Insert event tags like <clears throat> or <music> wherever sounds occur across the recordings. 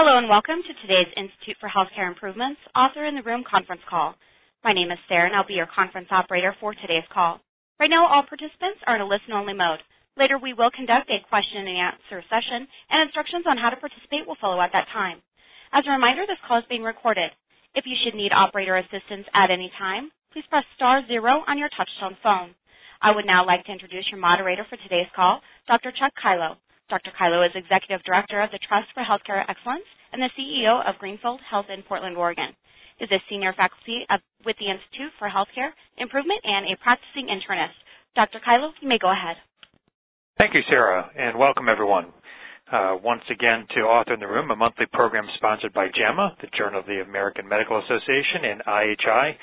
Hello and welcome to today's Institute for Healthcare Improvements Author in the Room conference call. My name is Sarah and I'll be your conference operator for today's call. Right now all participants are in a listen-only mode. Later we will conduct a question and answer session and instructions on how to participate will follow at that time. As a reminder, this call is being recorded. If you should need operator assistance at any time, please press star zero on your touchtone phone. I would now like to introduce your moderator for today's call, Dr. Chuck Kilo. Dr. Kilo is Executive Director of the Trust for Healthcare Excellence and the CEO of Greenfield Health in Portland, Oregon. He is a Senior Faculty with the Institute for Healthcare Improvement and a practicing internist. Dr. Kilo, you may go ahead. Thank you, Sarah, and welcome everyone. Uh, once again to Author in the Room, a monthly program sponsored by JAMA, the Journal of the American Medical Association, and IHI,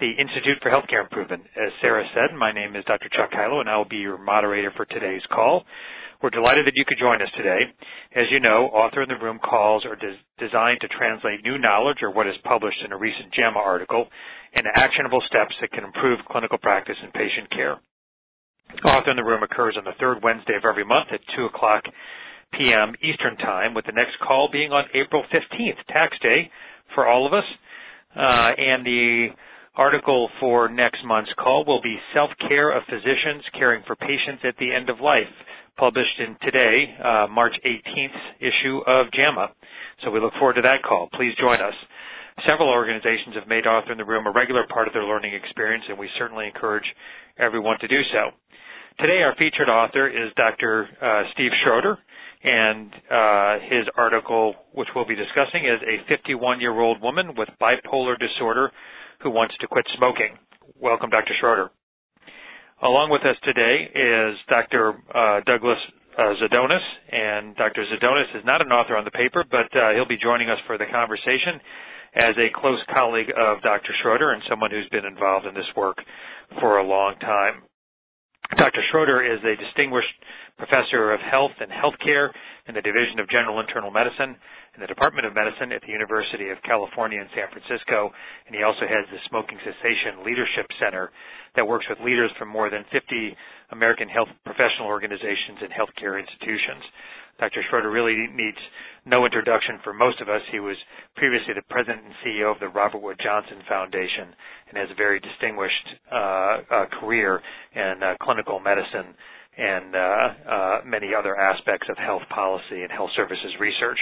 the Institute for Healthcare Improvement. As Sarah said, my name is Dr. Chuck Kilo, and I will be your moderator for today's call. We're delighted that you could join us today. As you know, Author in the Room calls are des- designed to translate new knowledge or what is published in a recent JAMA article into actionable steps that can improve clinical practice and patient care. Author in the Room occurs on the third Wednesday of every month at 2 o'clock p.m. Eastern Time, with the next call being on April 15th, tax day for all of us. Uh, and the article for next month's call will be Self-Care of Physicians Caring for Patients at the End of Life published in today, uh, March 18th issue of JAMA. So we look forward to that call. Please join us. Several organizations have made Author in the Room a regular part of their learning experience, and we certainly encourage everyone to do so. Today, our featured author is Dr. Uh, Steve Schroeder, and uh, his article, which we'll be discussing, is a 51-year-old woman with bipolar disorder who wants to quit smoking. Welcome, Dr. Schroeder. Along with us today is Dr. Uh, Douglas uh, Ziedonis, and Dr. Ziedonis is not an author on the paper, but uh, he'll be joining us for the conversation as a close colleague of Dr. Schroeder and someone who's been involved in this work for a long time. Dr. Schroeder is a distinguished professor of health and healthcare in the Division of General Internal Medicine in the Department of Medicine at the University of California in San Francisco, and he also has the Smoking Cessation Leadership Center that works with leaders from more than 50 American health professional organizations and healthcare institutions. Dr. Schroeder really needs no introduction for most of us. He was previously the president and CEO of the Robert Wood Johnson Foundation and has a very distinguished uh, uh, career in uh, clinical medicine and uh, uh, many other aspects of health policy and health services research.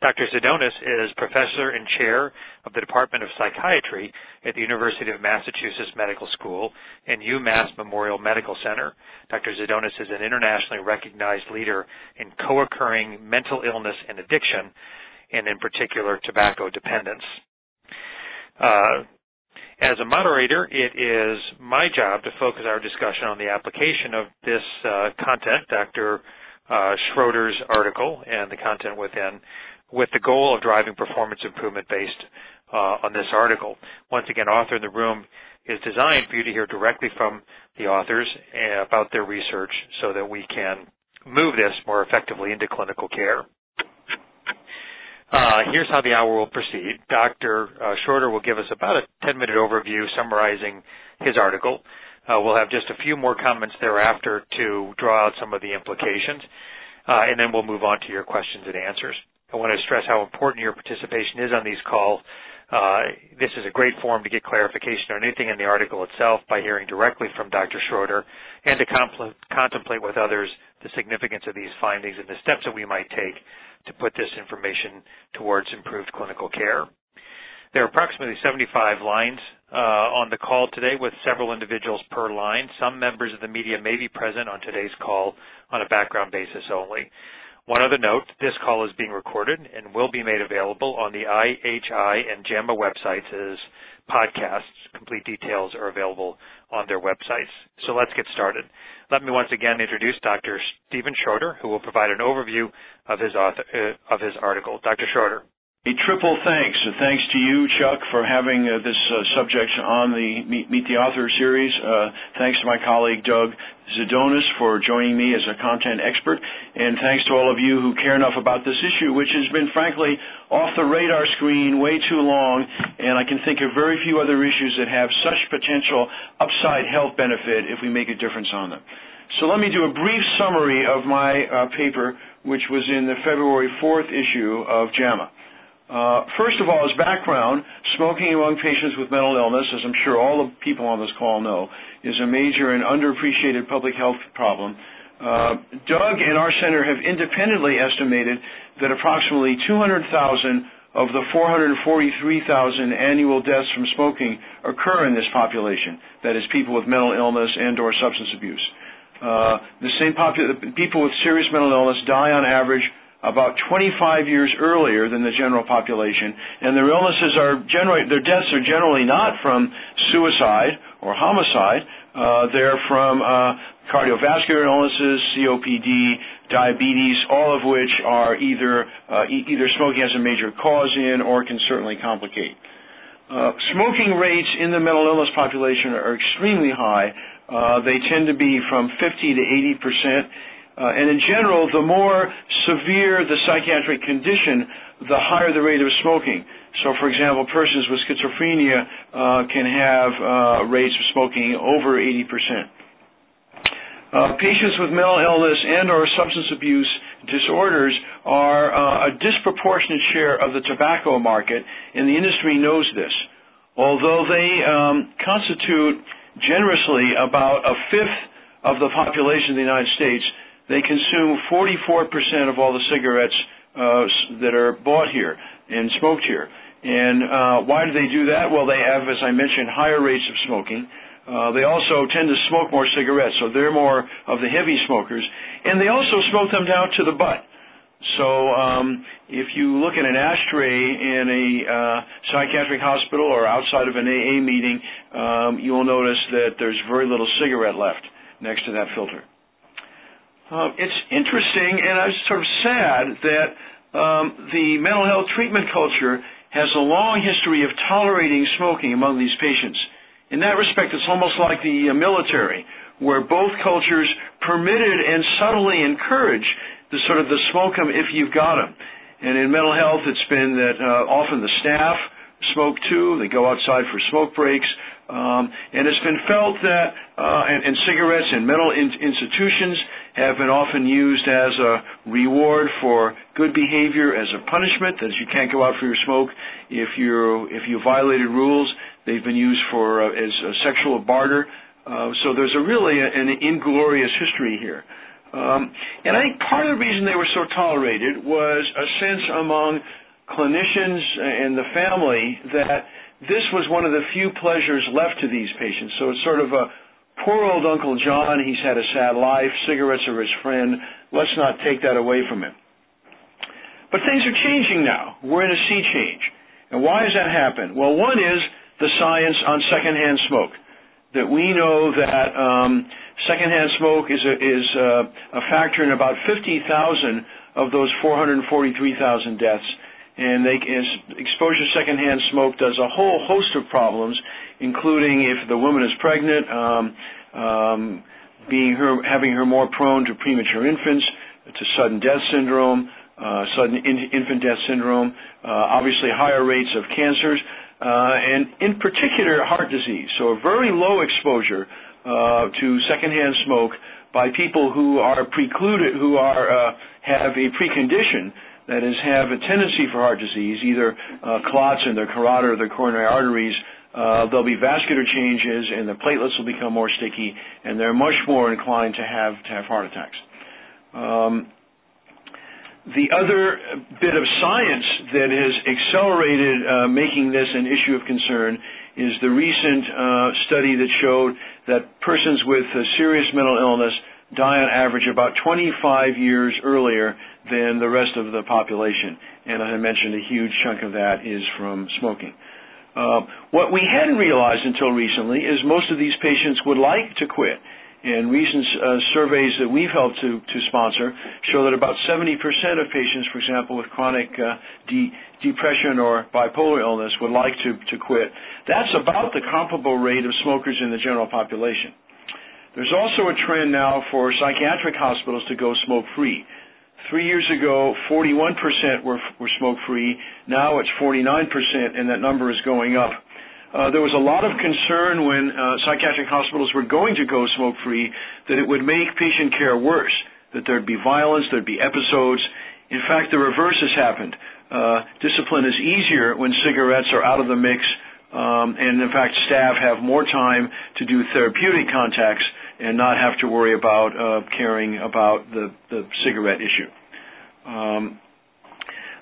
Dr. Ziedonis is professor and chair of the Department of Psychiatry at the University of Massachusetts Medical School and UMass Memorial Medical Center. Dr. Ziedonis is an internationally recognized leader in co-occurring mental illness and addiction, and in particular tobacco dependence. Uh, as a moderator, it is my job to focus our discussion on the application of this uh, content, Dr. Uh, Schroeder's article and the content within, with the goal of driving performance improvement based uh, on this article. Once again, Author in the Room is designed for you to hear directly from the authors uh, about their research so that we can move this more effectively into clinical care. Uh, here's how the hour will proceed. Dr. Uh, Schroeder will give us about a 10-minute overview summarizing his article. Uh, we'll have just a few more comments thereafter to draw out some of the implications, uh, and then we'll move on to your questions and answers. I want to stress how important your participation is on these calls. Uh, this is a great forum to get clarification on anything in the article itself by hearing directly from Dr. Schroeder and to compl- contemplate with others the significance of these findings and the steps that we might take to put this information towards improved clinical care. There are approximately 75 lines uh, on the call today with several individuals per line. Some members of the media may be present on today's call on a background basis only. One other note, this call is being recorded and will be made available on the IHI and JAMA websites as podcasts. Complete details are available on their websites. So let's get started. Let me once again introduce Dr. Steven Schroeder, who will provide an overview of his, author, uh, of his article. Dr. Schroeder. A triple thanks. Thanks to you, Chuck, for having uh, this uh, subject on the Meet, Meet the Author series. Uh, thanks to my colleague Doug Ziedonis for joining me as a content expert. And thanks to all of you who care enough about this issue, which has been, frankly, off the radar screen way too long. And I can think of very few other issues that have such potential upside health benefit if we make a difference on them. So let me do a brief summary of my uh, paper, which was in the February 4th issue of JAMA. Uh, first of all, as background, smoking among patients with mental illness, as I'm sure all the people on this call know, is a major and underappreciated public health problem. Uh, Doug and our center have independently estimated that approximately 200,000 of the 443,000 annual deaths from smoking occur in this population. That is, people with mental illness and/or substance abuse. Uh, the same popul- people with serious mental illness die on average about 25 years earlier than the general population, and their illnesses are generally their deaths are generally not from suicide or homicide. Uh, they're from uh, cardiovascular illnesses, COPD, diabetes, all of which are either uh, e- either smoking has a major cause in or can certainly complicate. Uh, smoking rates in the mental illness population are extremely high. Uh, they tend to be from 50 to 80 percent and in general, the more severe the psychiatric condition, the higher the rate of smoking. So, for example, persons with schizophrenia uh, can have uh, rates of smoking over 80%. Uh, patients with mental illness and or substance abuse disorders are uh, a disproportionate share of the tobacco market, and the industry knows this. Although they um, constitute generously about a fifth of the population of the United States, they consume 44% of all the cigarettes uh, that are bought here and smoked here. And uh, why do they do that? Well, they have, as I mentioned, higher rates of smoking. Uh, they also tend to smoke more cigarettes, so they're more of the heavy smokers. And they also smoke them down to the butt. So um, if you look at an ashtray in a uh, psychiatric hospital or outside of an AA meeting, um, you will notice that there's very little cigarette left next to that filter. Uh, it's interesting, and I'm sort of sad that um, the mental health treatment culture has a long history of tolerating smoking among these patients. In that respect, it's almost like the uh, military, where both cultures permitted and subtly encourage the sort of the smoke them if you've got them. And in mental health, it's been that uh, often the staff smoke too. They go outside for smoke breaks. Um, and it's been felt that, uh, and, and cigarettes in mental in- institutions have been often used as a reward for good behavior, as a punishment, that you can't go out for your smoke if you if you violated rules. They've been used for uh, as a sexual barter. Uh, so there's a really an inglorious history here. Um, and I think part of the reason they were so tolerated was a sense among clinicians and the family that this was one of the few pleasures left to these patients. So it's sort of a Poor old Uncle John, he's had a sad life. Cigarettes are his friend. Let's not take that away from him. But things are changing now. We're in a sea change. And why has that happened? Well, one is the science on secondhand smoke. That we know that um, secondhand smoke is a, is a, a factor in about 50,000 of those 443,000 deaths and they, exposure to secondhand smoke does a whole host of problems, including if the woman is pregnant, um, um, being her, having her more prone to premature infants, to sudden death syndrome, uh, sudden in, infant death syndrome, uh, obviously higher rates of cancers, uh, and in particular heart disease. So a very low exposure uh, to secondhand smoke by people who are precluded, who are uh, have a precondition that is have a tendency for heart disease, either uh, clots in their carotid or their coronary arteries, uh, there'll be vascular changes and the platelets will become more sticky and they're much more inclined to have to have heart attacks. Um, the other bit of science that has accelerated uh, making this an issue of concern is the recent uh, study that showed that persons with serious mental illness die on average about 25 years earlier than the rest of the population. And as I mentioned, a huge chunk of that is from smoking. Uh, what we hadn't realized until recently is most of these patients would like to quit. And recent uh, surveys that we've helped to, sponsor show that about 70% of patients, for example, with chronic uh, de- depression or bipolar illness would like to, to quit. That's about the comparable rate of smokers in the general population. There's also a trend now for psychiatric hospitals to go smoke free. Three years ago, 41% were, were smoke free. Now it's 49%, and that number is going up. Uh, there was a lot of concern when uh, psychiatric hospitals were going to go smoke free that it would make patient care worse, that there'd be violence, there'd be episodes. In fact, the reverse has happened. Uh, discipline is easier when cigarettes are out of the mix, um, and in fact, staff have more time to do therapeutic contacts and not have to worry about uh, caring about the, the cigarette issue. Um,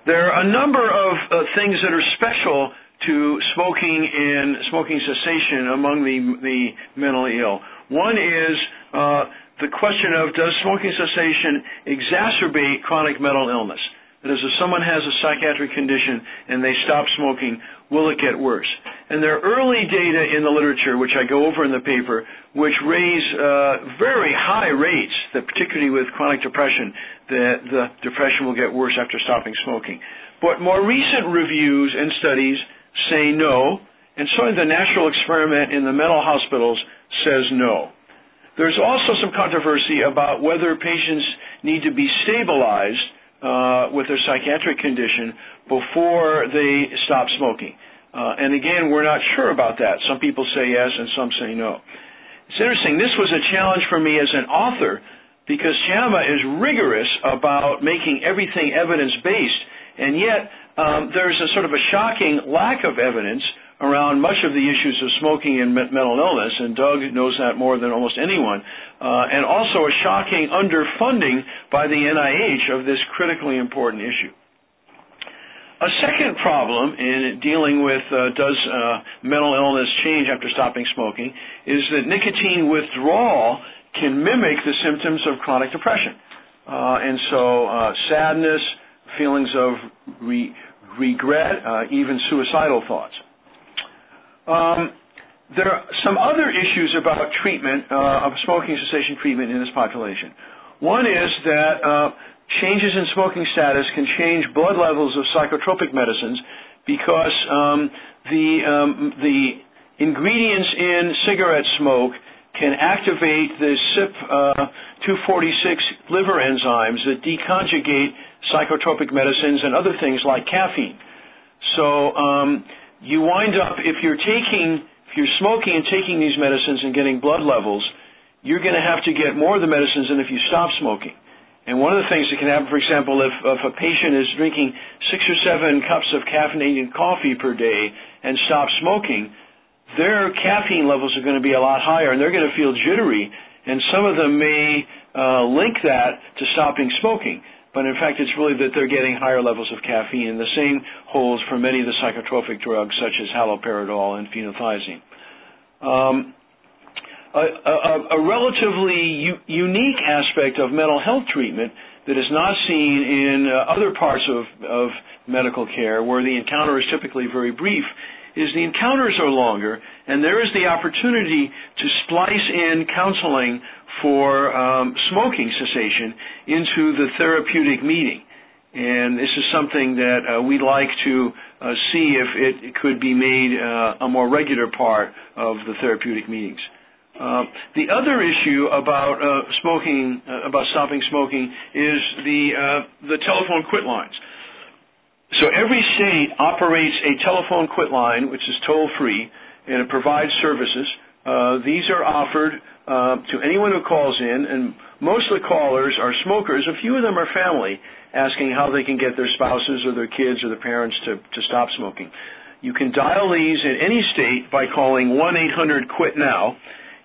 there are a number of uh, things that are special to smoking and smoking cessation among the, the mentally ill. One is uh, the question of does smoking cessation exacerbate chronic mental illness? That is, if someone has a psychiatric condition and they stop smoking, will it get worse? And there are early data in the literature, which I go over in the paper, which raise uh, very high rates, that particularly with chronic depression, that the depression will get worse after stopping smoking. But more recent reviews and studies say no, and so the national experiment in the mental hospitals says no. There's also some controversy about whether patients need to be stabilized uh, with their psychiatric condition before they stop smoking. Uh, and again, we're not sure about that. Some people say yes, and some say no. It's interesting. This was a challenge for me as an author because JAMA is rigorous about making everything evidence based, and yet um, there's a sort of a shocking lack of evidence around much of the issues of smoking and mental illness, and Doug knows that more than almost anyone, uh, and also a shocking underfunding by the NIH of this critically important issue. A second problem in dealing with uh, does uh, mental illness change after stopping smoking is that nicotine withdrawal can mimic the symptoms of chronic depression. Uh, and so uh, sadness, feelings of re- regret, uh, even suicidal thoughts. Um, there are some other issues about treatment uh, of smoking cessation treatment in this population. One is that changes in smoking status can change blood levels of psychotropic medicines because um, the um, the ingredients in cigarette smoke can activate the CYP246 uh, liver enzymes that deconjugate psychotropic medicines and other things like caffeine. So um, you wind up if you're taking if you're smoking and taking these medicines and getting blood levels, you're going to have to get more of the medicines than if you stop smoking. And one of the things that can happen, for example, if, if a patient is drinking six or seven cups of caffeinated coffee per day and stops smoking, their caffeine levels are going to be a lot higher, and they're going to feel jittery. And some of them may uh, link that to stopping smoking but in fact it's really that they're getting higher levels of caffeine. And the same holds for many of the psychotropic drugs such as haloperidol and phenothiazine. Um, a, a, relatively u- unique aspect of mental health treatment that is not seen in uh, other parts of, of medical care where the encounter is typically very brief is the encounters are longer and there is the opportunity to splice in counseling for um, smoking cessation into the therapeutic meeting. And this is something that uh, we'd like to uh, see if it could be made uh, a more regular part of the therapeutic meetings. Uh, the other issue about uh, smoking, uh, about stopping smoking, is the the telephone quit lines. So every state operates a telephone quit line, which is toll free, and it provides services. these are offered uh, to anyone who calls in, and most of the callers are smokers. A few of them are family, asking how they can get their spouses or their kids or their parents to, to stop smoking. You can dial these in any state by calling 1-800-QUIT-NOW.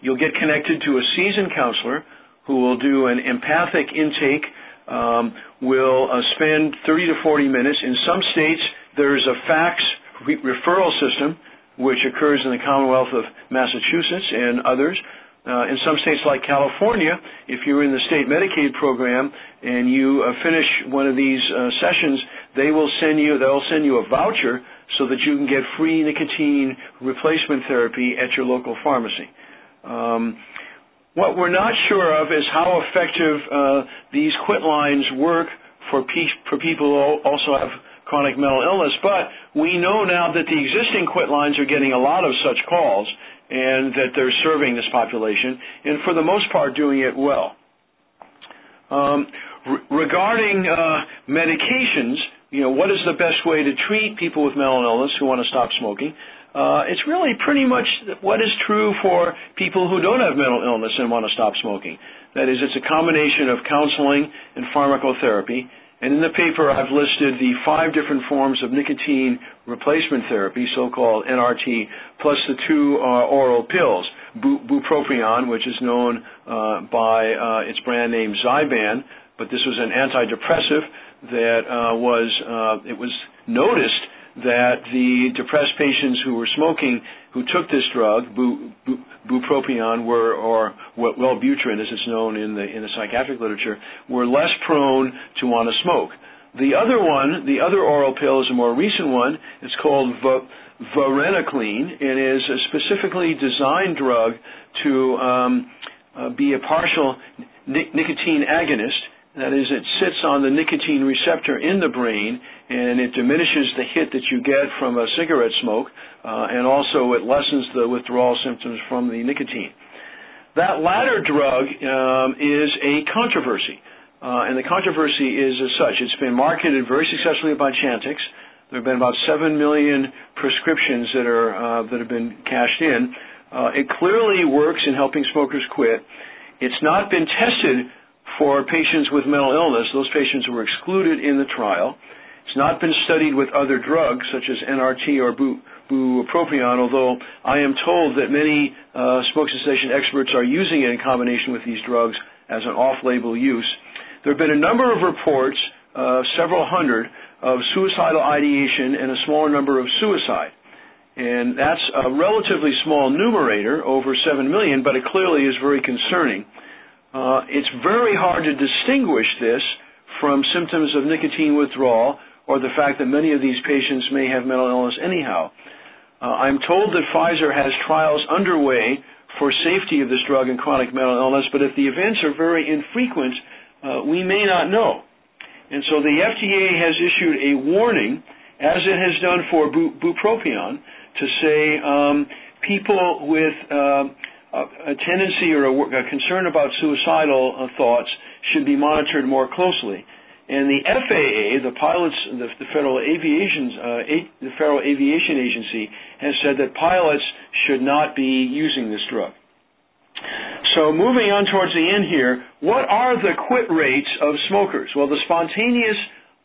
You'll get connected to a seasoned counselor who will do an empathic intake, um, will uh, spend 30 to 40 minutes. In some states, there's a fax re- referral system, which occurs in the Commonwealth of Massachusetts and others. Uh, in some states like California, if you're in the state Medicaid program and you uh, finish one of these uh, sessions, they will send you they'll send you a voucher so that you can get free nicotine replacement therapy at your local pharmacy. Um, what we're not sure of is how effective uh, these quit lines work for, pe- for people who also have chronic mental illness, but we know now that the existing quit lines are getting a lot of such calls, and that they're serving this population, and for the most part doing it well. Um, re- regarding uh, medications, you know, what is the best way to treat people with mental illness who want to stop smoking? Uh, it's really pretty much what is true for people who don't have mental illness and want to stop smoking. That is, it's a combination of counseling and pharmacotherapy. And in the paper, I've listed the five different forms of nicotine replacement therapy, so-called NRT, plus the two uh, oral pills, bu- bupropion, which is known uh, by uh, its brand name Zyban, but this was an antidepressive that uh, was uh, it was noticed that the depressed patients who were smoking who took this drug, bu, bu, bupropion, were or Wellbutrin, as it's known in the in the psychiatric literature, were less prone to want to smoke. The other one, the other oral pill, is a more recent one. It's called varenicline. It is a specifically designed drug to um, uh, be a partial ni- nicotine agonist that is, it sits on the nicotine receptor in the brain and it diminishes the hit that you get from a cigarette smoke uh, and also it lessens the withdrawal symptoms from the nicotine. That latter drug um, is a controversy. Uh, and the controversy is as such. It's been marketed very successfully by Chantix. There have been about 7 million prescriptions that, are, uh, that have been cashed in. Uh, it clearly works in helping smokers quit. It's not been tested for patients with mental illness, those patients were excluded in the trial. It's not been studied with other drugs such as NRT or bu- bupropion, although I am told that many uh, smoke cessation experts are using it in combination with these drugs as an off-label use. There have been a number of reports, uh, several hundred, of suicidal ideation and a smaller number of suicide. And that's a relatively small numerator, over 7 million, but it clearly is very concerning. Uh, it's very hard to distinguish this from symptoms of nicotine withdrawal or the fact that many of these patients may have mental illness anyhow. Uh, I'm told that Pfizer has trials underway for safety of this drug in chronic mental illness, but if the events are very infrequent, uh, we may not know. And so the FDA has issued a warning, as it has done for bu- bupropion, to say um, people with uh, a tendency or a, concern about suicidal uh, thoughts should be monitored more closely. And the FAA, the pilots, the, the Federal Aviation, uh, the Federal Aviation Agency, has said that pilots should not be using this drug. So moving on towards the end here, what are the quit rates of smokers? Well, the spontaneous,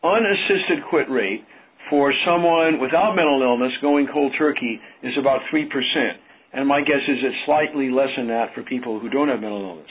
unassisted quit rate for someone without mental illness going cold turkey is about three percent and my guess is it's slightly less than that for people who don't have mental illness.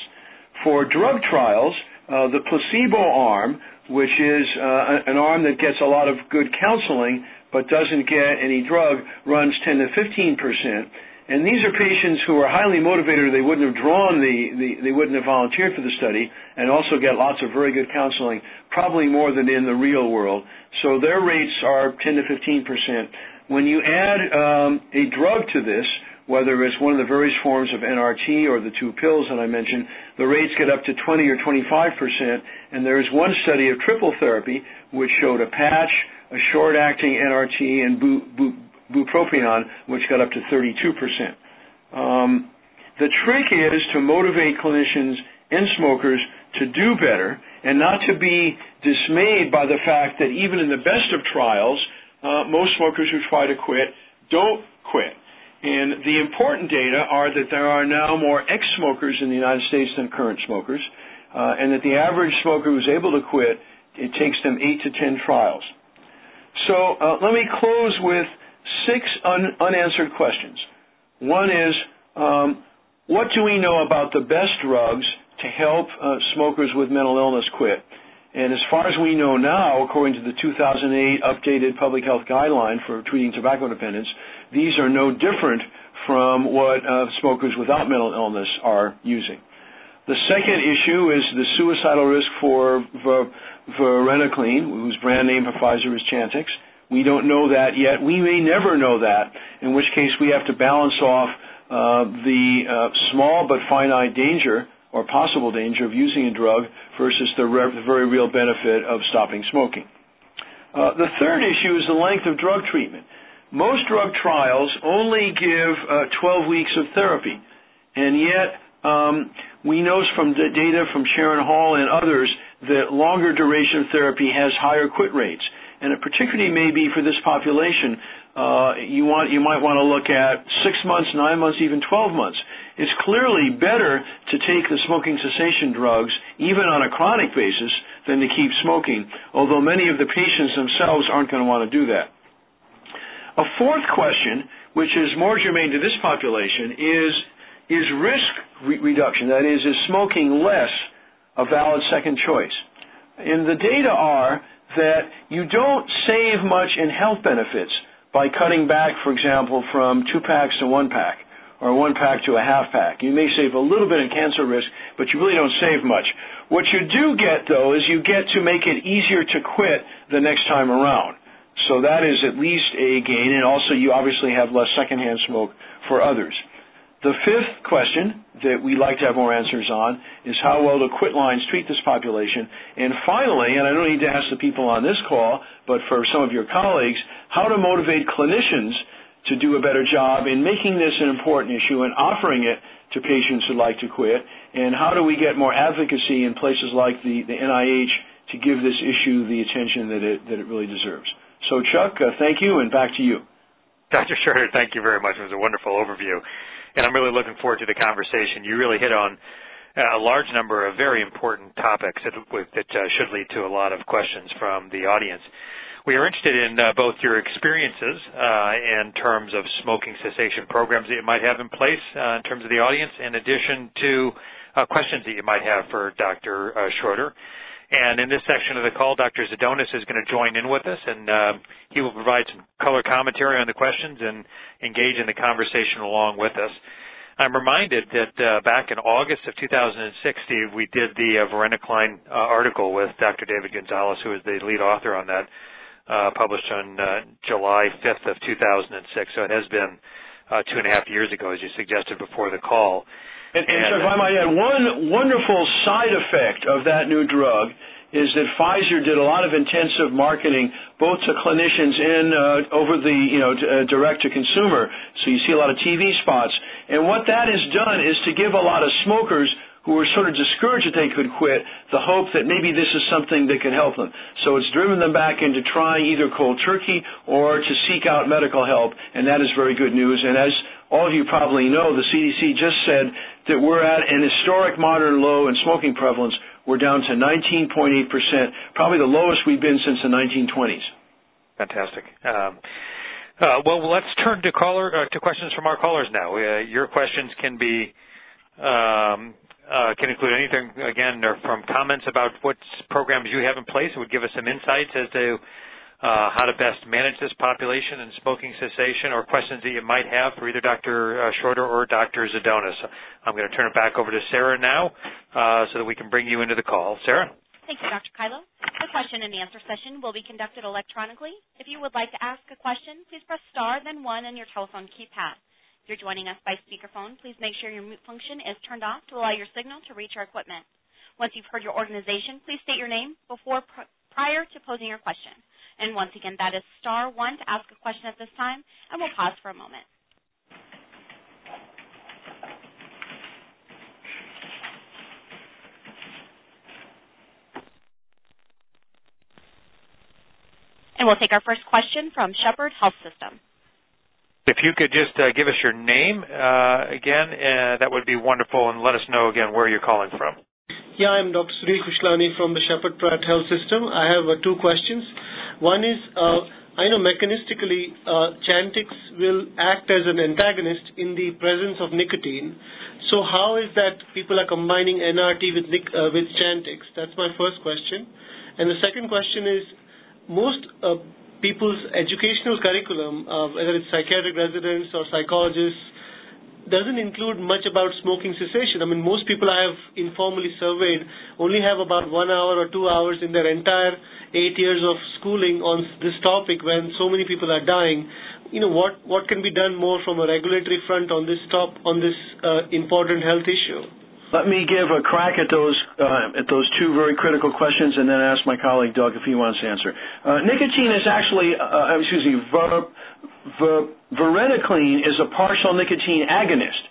For drug trials, uh, the placebo arm, which is uh, an arm that gets a lot of good counseling but doesn't get any drug, runs 10 to 15 percent. And these are patients who are highly motivated, or they wouldn't have drawn the, the, they wouldn't have volunteered for the study, and also get lots of very good counseling, probably more than in the real world. So their rates are 10 to 15 percent. When you add um, a drug to this, whether it's one of the various forms of NRT or the two pills that I mentioned, the rates get up to 20 or 25 percent. And there is one study of triple therapy which showed a patch, a short-acting NRT, and bu- bu- bupropion, which got up to 32 percent. Um, the trick is to motivate clinicians and smokers to do better and not to be dismayed by the fact that even in the best of trials, uh, most smokers who try to quit don't quit. And the important data are that there are now more ex-smokers in the United States than current smokers, uh, and that the average smoker who's able to quit, it takes them eight to ten trials. So uh, let me close with six un- unanswered questions. One is, um, what do we know about the best drugs to help uh, smokers with mental illness quit? And as far as we know now, according to the 2008 updated public health guideline for treating tobacco dependence, these are no different from what uh, smokers without mental illness are using. The second issue is the suicidal risk for varenicline, whose brand name for Pfizer is Chantix. We don't know that yet. We may never know that, in which case we have to balance off uh, the uh, small but finite danger or possible danger of using a drug versus the, re- the very real benefit of stopping smoking. Uh, the third issue is the length of drug treatment. Most drug trials only give uh, 12 weeks of therapy, and yet um, we know from the data from Sharon Hall and others that longer duration therapy has higher quit rates. and it particularly may be for this population, uh, you want you might want to look at six months, nine months, even 12 months. It's clearly better to take the smoking cessation drugs, even on a chronic basis, than to keep smoking. Although many of the patients themselves aren't going to want to do that. A fourth question, which is more germane to this population, is is risk re- reduction. That is, is smoking less a valid second choice? And the data are that you don't save much in health benefits by cutting back, for example, from two packs to one pack or one pack to a half pack. You may save a little bit in cancer risk, but you really don't save much. What you do get, though, is you get to make it easier to quit the next time around. So that is at least a gain, and also you obviously have less secondhand smoke for others. The fifth question that we'd like to have more answers on is how well the quit lines treat this population. And finally, and I don't need to ask the people on this call, but for some of your colleagues, how to motivate clinicians to do a better job in making this an important issue and offering it to patients who'd like to quit. And how do we get more advocacy in places like the, the NIH to give this issue the attention that it, that it really deserves? So, Chuck, uh, thank you, and back to you. Dr. Schroeder, thank you very much. It was a wonderful overview and I'm really looking forward to the conversation. You really hit on a large number of very important topics that, that uh, should lead to a lot of questions from the audience. We are interested in uh, both your experiences uh, in terms of smoking cessation programs that you might have in place uh, in terms of the audience, in addition to uh, questions that you might have for Dr. Uh, Schroeder. And in this section of the call, Dr. Ziedonis is going to join in with us, and uh, he will provide some color commentary on the questions and engage in the conversation along with us. I'm reminded that uh, back in August of 2006, we did the uh, varenicline uh, article with Dr. David Gonzales, who is the lead author on that, uh, published on uh, July 5th of 2006. So it has been uh, two and a half years ago, as you suggested before the call. And, and so if I might add, one wonderful side effect of that new drug is that Pfizer did a lot of intensive marketing, both to clinicians and uh, over the you know uh, direct to consumer. So you see a lot of TV spots, and what that has done is to give a lot of smokers who were sort of discouraged that they could quit the hope that maybe this is something that could help them. So it's driven them back into trying either cold turkey or to seek out medical help, and that is very good news. And as all of you probably know, the CDC just said that we're at an historic modern low in smoking prevalence. We're down to 19.8%, probably the lowest we've been since the 1920s. Fantastic. Um, uh, well, let's turn to caller uh, to questions from our callers now. Uh, your questions can be um, uh, can include anything again or from comments about what programs you have in place. It would give us some insights as to uh, how to best manage this population and smoking cessation or questions that you might have for either Dr. Uh, Schroeder or Dr. Ziedonis. I'm going to turn it back over to Sarah now uh, so that we can bring you into the call. Sarah? Thank you, Dr. Kilo. The question and answer session will be conducted electronically. If you would like to ask a question, please press star then one on your telephone keypad. If you're joining us by speakerphone, please make sure your mute function is turned off to allow your signal to reach our equipment. Once you've heard your organization, please state your name before pr- prior to posing your question. And once again, that is star one to ask a question at this time, and we'll pause for a moment. And we'll take our first question from Sheppard Health System. If you could just uh, give us your name uh, again, uh, that would be wonderful, and let us know again where you're calling from. Yeah, I'm Dr. Sudhir Kushlani from the Sheppard Pratt Health System. I have uh, two questions. One is, uh, I know mechanistically, uh, Chantix will act as an antagonist in the presence of nicotine. So how is that people are combining NRT with uh, with Chantix? That's my first question. And the second question is, most people's educational curriculum, whether it's psychiatric residents or psychologists, doesn't include much about smoking cessation. I mean, most people I have informally surveyed only have about one hour or two hours in their entire eight years of schooling on this topic when so many people are dying. You know, what, what can be done more from a regulatory front on this top, on this uh, important health issue? Let me give a crack at those uh, at those two very critical questions, and then ask my colleague Doug if he wants to answer. Uh, nicotine is actually, uh, uh excuse me, ver, ver, varenicline is a partial nicotine agonist.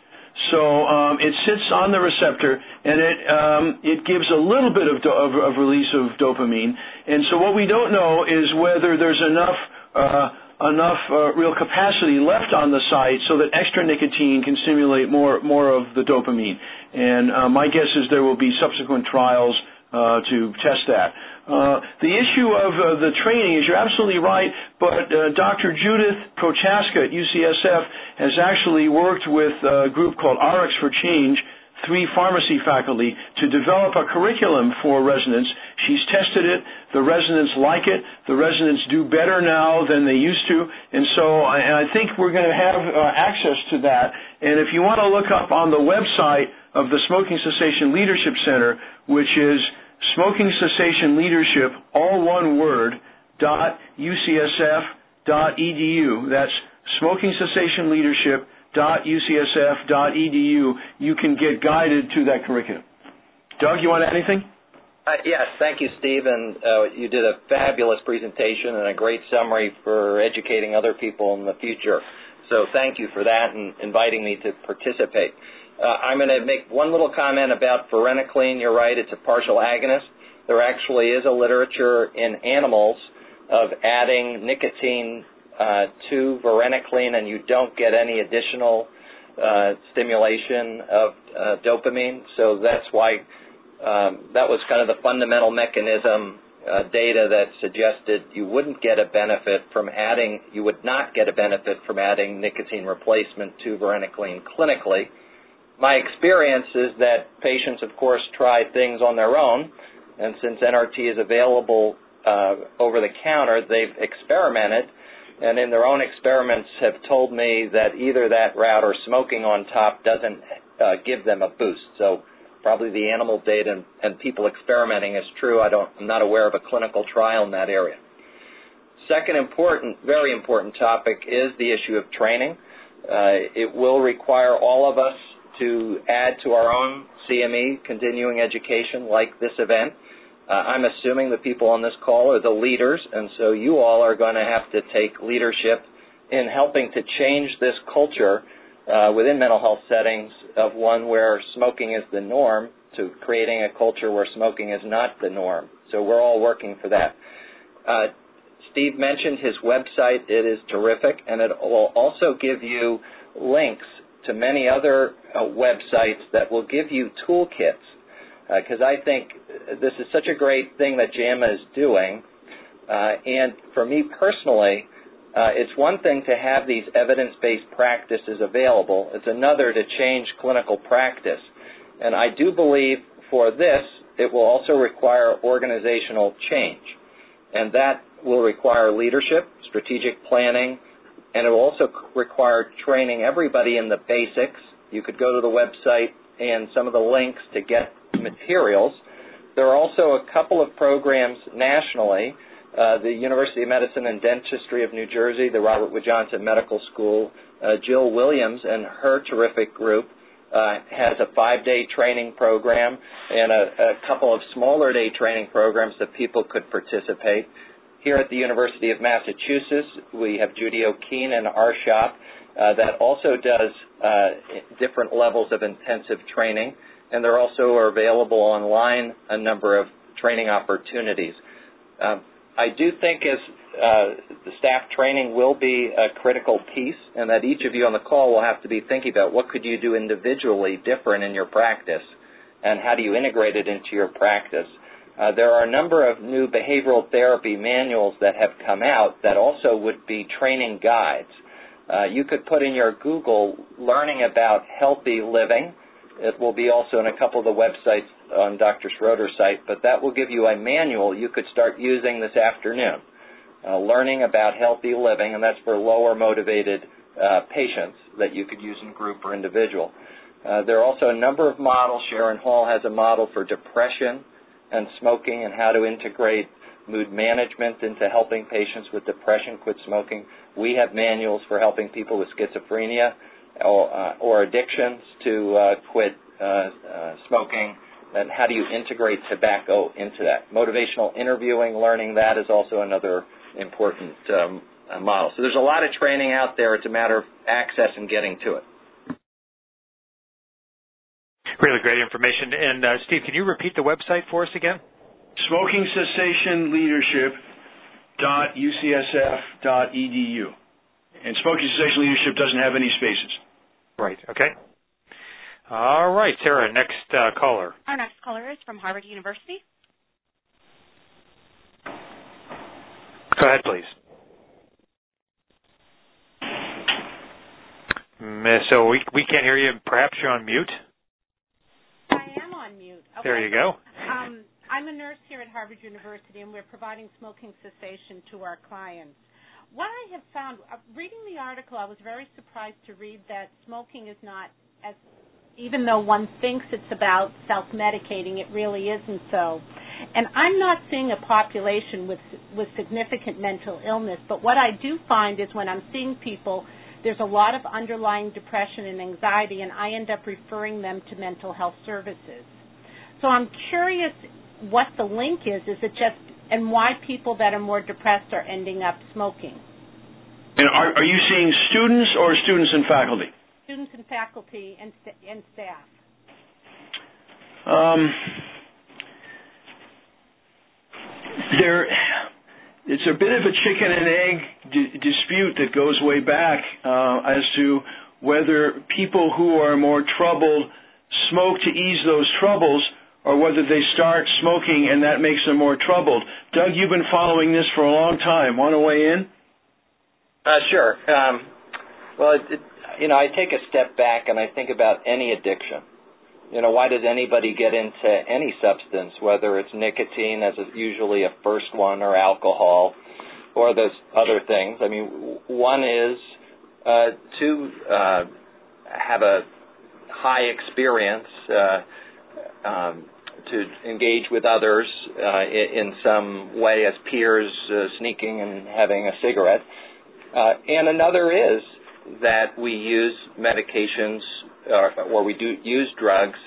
So um, it sits on the receptor and it um, it gives a little bit of, do- of, of release of dopamine. And so what we don't know is whether there's enough uh, enough uh, real capacity left on the site so that extra nicotine can stimulate more more of the dopamine. And uh, my guess is there will be subsequent trials uh, to test that. Uh, the issue of uh, the training is you're absolutely right, but uh, Dr. Judith Prochaska at UCSF has actually worked with a group called RX for Change, three pharmacy faculty, to develop a curriculum for residents. She's tested it. The residents like it. The residents do better now than they used to. And so I, and I think we're going to have uh, access to that. And if you want to look up on the website of the Smoking Cessation Leadership Center, which is Smoking Cessation Leadership, all one word, dot ucsf dot edu. That's Smoking Cessation Leadership dot ucsf dot edu. You can get guided to that curriculum. Doug, you want anything? Uh, yes, thank you, Steve, uh, you did a fabulous presentation and a great summary for educating other people in the future. So thank you for that and inviting me to participate. Uh, I'm going to make one little comment about varenicline. You're right, it's a partial agonist. There actually is a literature in animals of adding nicotine to varenicline, and you don't get any additional stimulation of dopamine. So that's why um, that was kind of the fundamental mechanism uh, data that suggested you wouldn't get a benefit from adding, you would not get a benefit from adding nicotine replacement to varenicline clinically my experience is that patients, of course, try things on their own, and since NRT is available uh, over the counter, they've experimented, and in their own experiments have told me that either that route or smoking on top doesn't uh, give them a boost. So probably the animal data and, and people experimenting is true. I don't, I'm not aware of a clinical trial in that area. Second important, very important topic is the issue of training. Uh, it will require all of us to add to our own CME continuing education like this event. Uh, I'm assuming the people on this call are the leaders, and so you all are going to have to take leadership in helping to change this culture uh, within mental health settings of one where smoking is the norm to creating a culture where smoking is not the norm. So we're all working for that. Uh, Steve mentioned his website. It is terrific, and it will also give you links to many other uh, websites that will give you toolkits because uh, I think this is such a great thing that JAMA is doing. Uh, and for me personally, Uh, it's one thing to have these evidence-based practices available. It's another to change clinical practice. And I do believe for this, it will also require organizational change. And that will require leadership, strategic planning, and it will also require training everybody in the basics. You could go to the website and some of the links to get materials. There are also a couple of programs nationally. Uh, the University of Medicine and Dentistry of New Jersey, the Robert Wood Johnson Medical School, uh, Jill Williams and her terrific group uh, has a five-day training program and a, a couple of smaller day training programs that people could participate. Here at the University of Massachusetts, we have Judy O'Keen and our shop uh, that also does uh, different levels of intensive training, and there also are available online a number of training opportunities. Um, I do think as uh, the staff training will be a critical piece, and that each of you on the call will have to be thinking about what could you do individually different in your practice, and how do you integrate it into your practice. Uh, there are a number of new behavioral therapy manuals that have come out that also would be training guides. Uh, you could put in your Google learning about healthy living. It will be also in a couple of the websites on Dr. Schroeder's site, but that will give you a manual you could start using this afternoon. Uh, learning about healthy living, and that's for lower motivated uh, patients that you could use in group or individual. Uh, there are also a number of models. Sharon Hall has a model for depression and smoking and how to integrate mood management into helping patients with depression quit smoking. We have manuals for helping people with schizophrenia or, uh, or addictions to uh, quit uh, smoking. And how do you integrate tobacco into that? Motivational interviewing, learning that is also another important um, model. So there's a lot of training out there. It's a matter of access and getting to it. Really great information. And uh, Steve, can you repeat the website for us again? Smoking Cessation Leadership ucsf.edu. And smoking cessation leadership doesn't have any spaces. Right. Okay. All right, Sarah. Next uh, caller. Our next caller is from Harvard University. Go ahead, please. So we we can't hear you. Perhaps you're on mute. I am on mute. Okay. There you go. Um, I'm a nurse here at Harvard University, and we're providing smoking cessation to our clients. What I have found, uh, reading the article, I was very surprised to read that smoking is not as, even though one thinks it's about self-medicating, it really isn't so. And I'm not seeing a population with with significant mental illness, but what I do find is when I'm seeing people, there's a lot of underlying depression and anxiety, and I end up referring them to mental health services. So I'm curious what the link is. Is it just and why people that are more depressed are ending up smoking? And are, are you seeing students or students and faculty? Students and faculty and and staff. Um, there, it's a bit of a chicken and egg d- dispute that goes way back uh, as to whether people who are more troubled smoke to ease those troubles or whether they start smoking and that makes them more troubled. Doug, you've been following this for a long time. Want to weigh in? Uh, sure. Um, well, it, it, you know, I take a step back and I think about any addiction. You know, why does anybody get into any substance, whether it's nicotine as a, usually a first one, or alcohol, or those other things? I mean, one is uh, to uh, have a high experience. Uh, um, to engage with others uh, in, some way as peers, uh, sneaking and having a cigarette. Uh, and another is that we use medications uh, or we do use drugs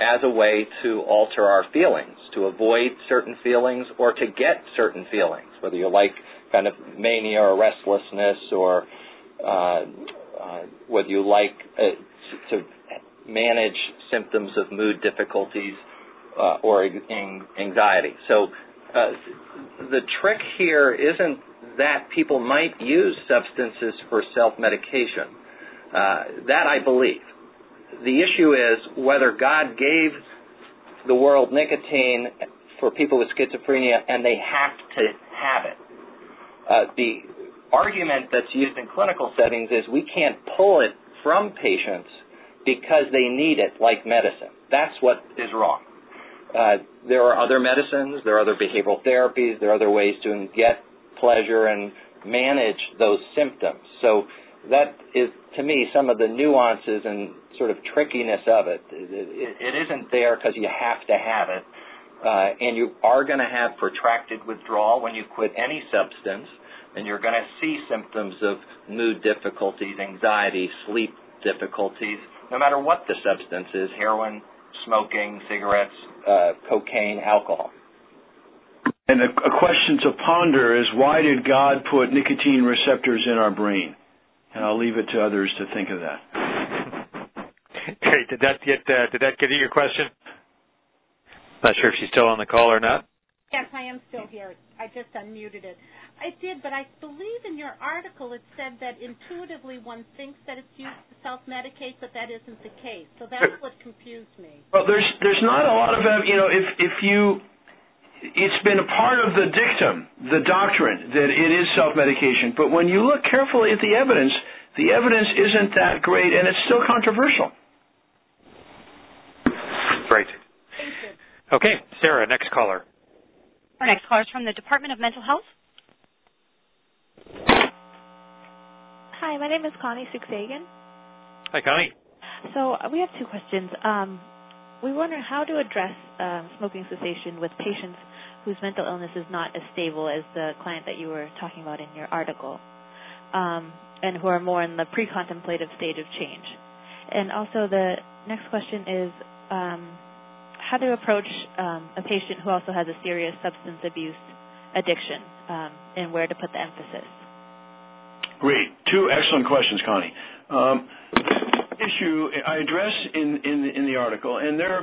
as a way to alter our feelings, to avoid certain feelings or to get certain feelings, whether you like kind of mania or restlessness or uh, uh, whether you like to manage symptoms of mood difficulties uh, or anxiety. So uh, the trick here isn't that people might use substances for self-medication. Uh, that I believe. The issue is whether God gave the world nicotine for people with schizophrenia and they have to have it. Uh, the argument that's used in clinical settings is we can't pull it from patients because they need it like medicine. That's what is wrong. Uh, there are other medicines, there are other behavioral therapies, there are other ways to get pleasure and manage those symptoms. So that is, to me, some of the nuances and sort of trickiness of it. It, it, it isn't there because you have to have it. Uh, and you are going to have protracted withdrawal when you quit any substance, and you're going to see symptoms of mood difficulties, anxiety, sleep difficulties, no matter what the substance is heroin, smoking, cigarettes, uh, cocaine, alcohol. And a, a question to ponder is why did God put nicotine receptors in our brain? And I'll leave it to others to think of that. <laughs> Great. Did that get uh, did that get you your question? Not sure if she's still on the call or not. Yes, I am still here. I just unmuted it. I did, but I believe in your article it said that intuitively one thinks that it's used to self-medicate, but that isn't the case. So that's what confused me. Well, there's there's not a lot of you know if if you it's been a part of the dictum, the doctrine that it is self-medication, but when you look carefully at the evidence, the evidence isn't that great, and it's still controversial. Great. Okay, Sarah, next caller. Our next caller is from the Department of Mental Health. Hi, my name is Connie Suxagan. Hi, Connie. So uh, we have two questions. Um, we wonder how to address um, smoking cessation with patients whose mental illness is not as stable as the client that you were talking about in your article, um, and who are more in the pre-contemplative stage of change. And also, the next question is um, how to approach um, a patient who also has a serious substance abuse addiction, um, and where to put the emphasis. Great. Two excellent questions, Connie. Um, issue I address in, in, in the article, and there,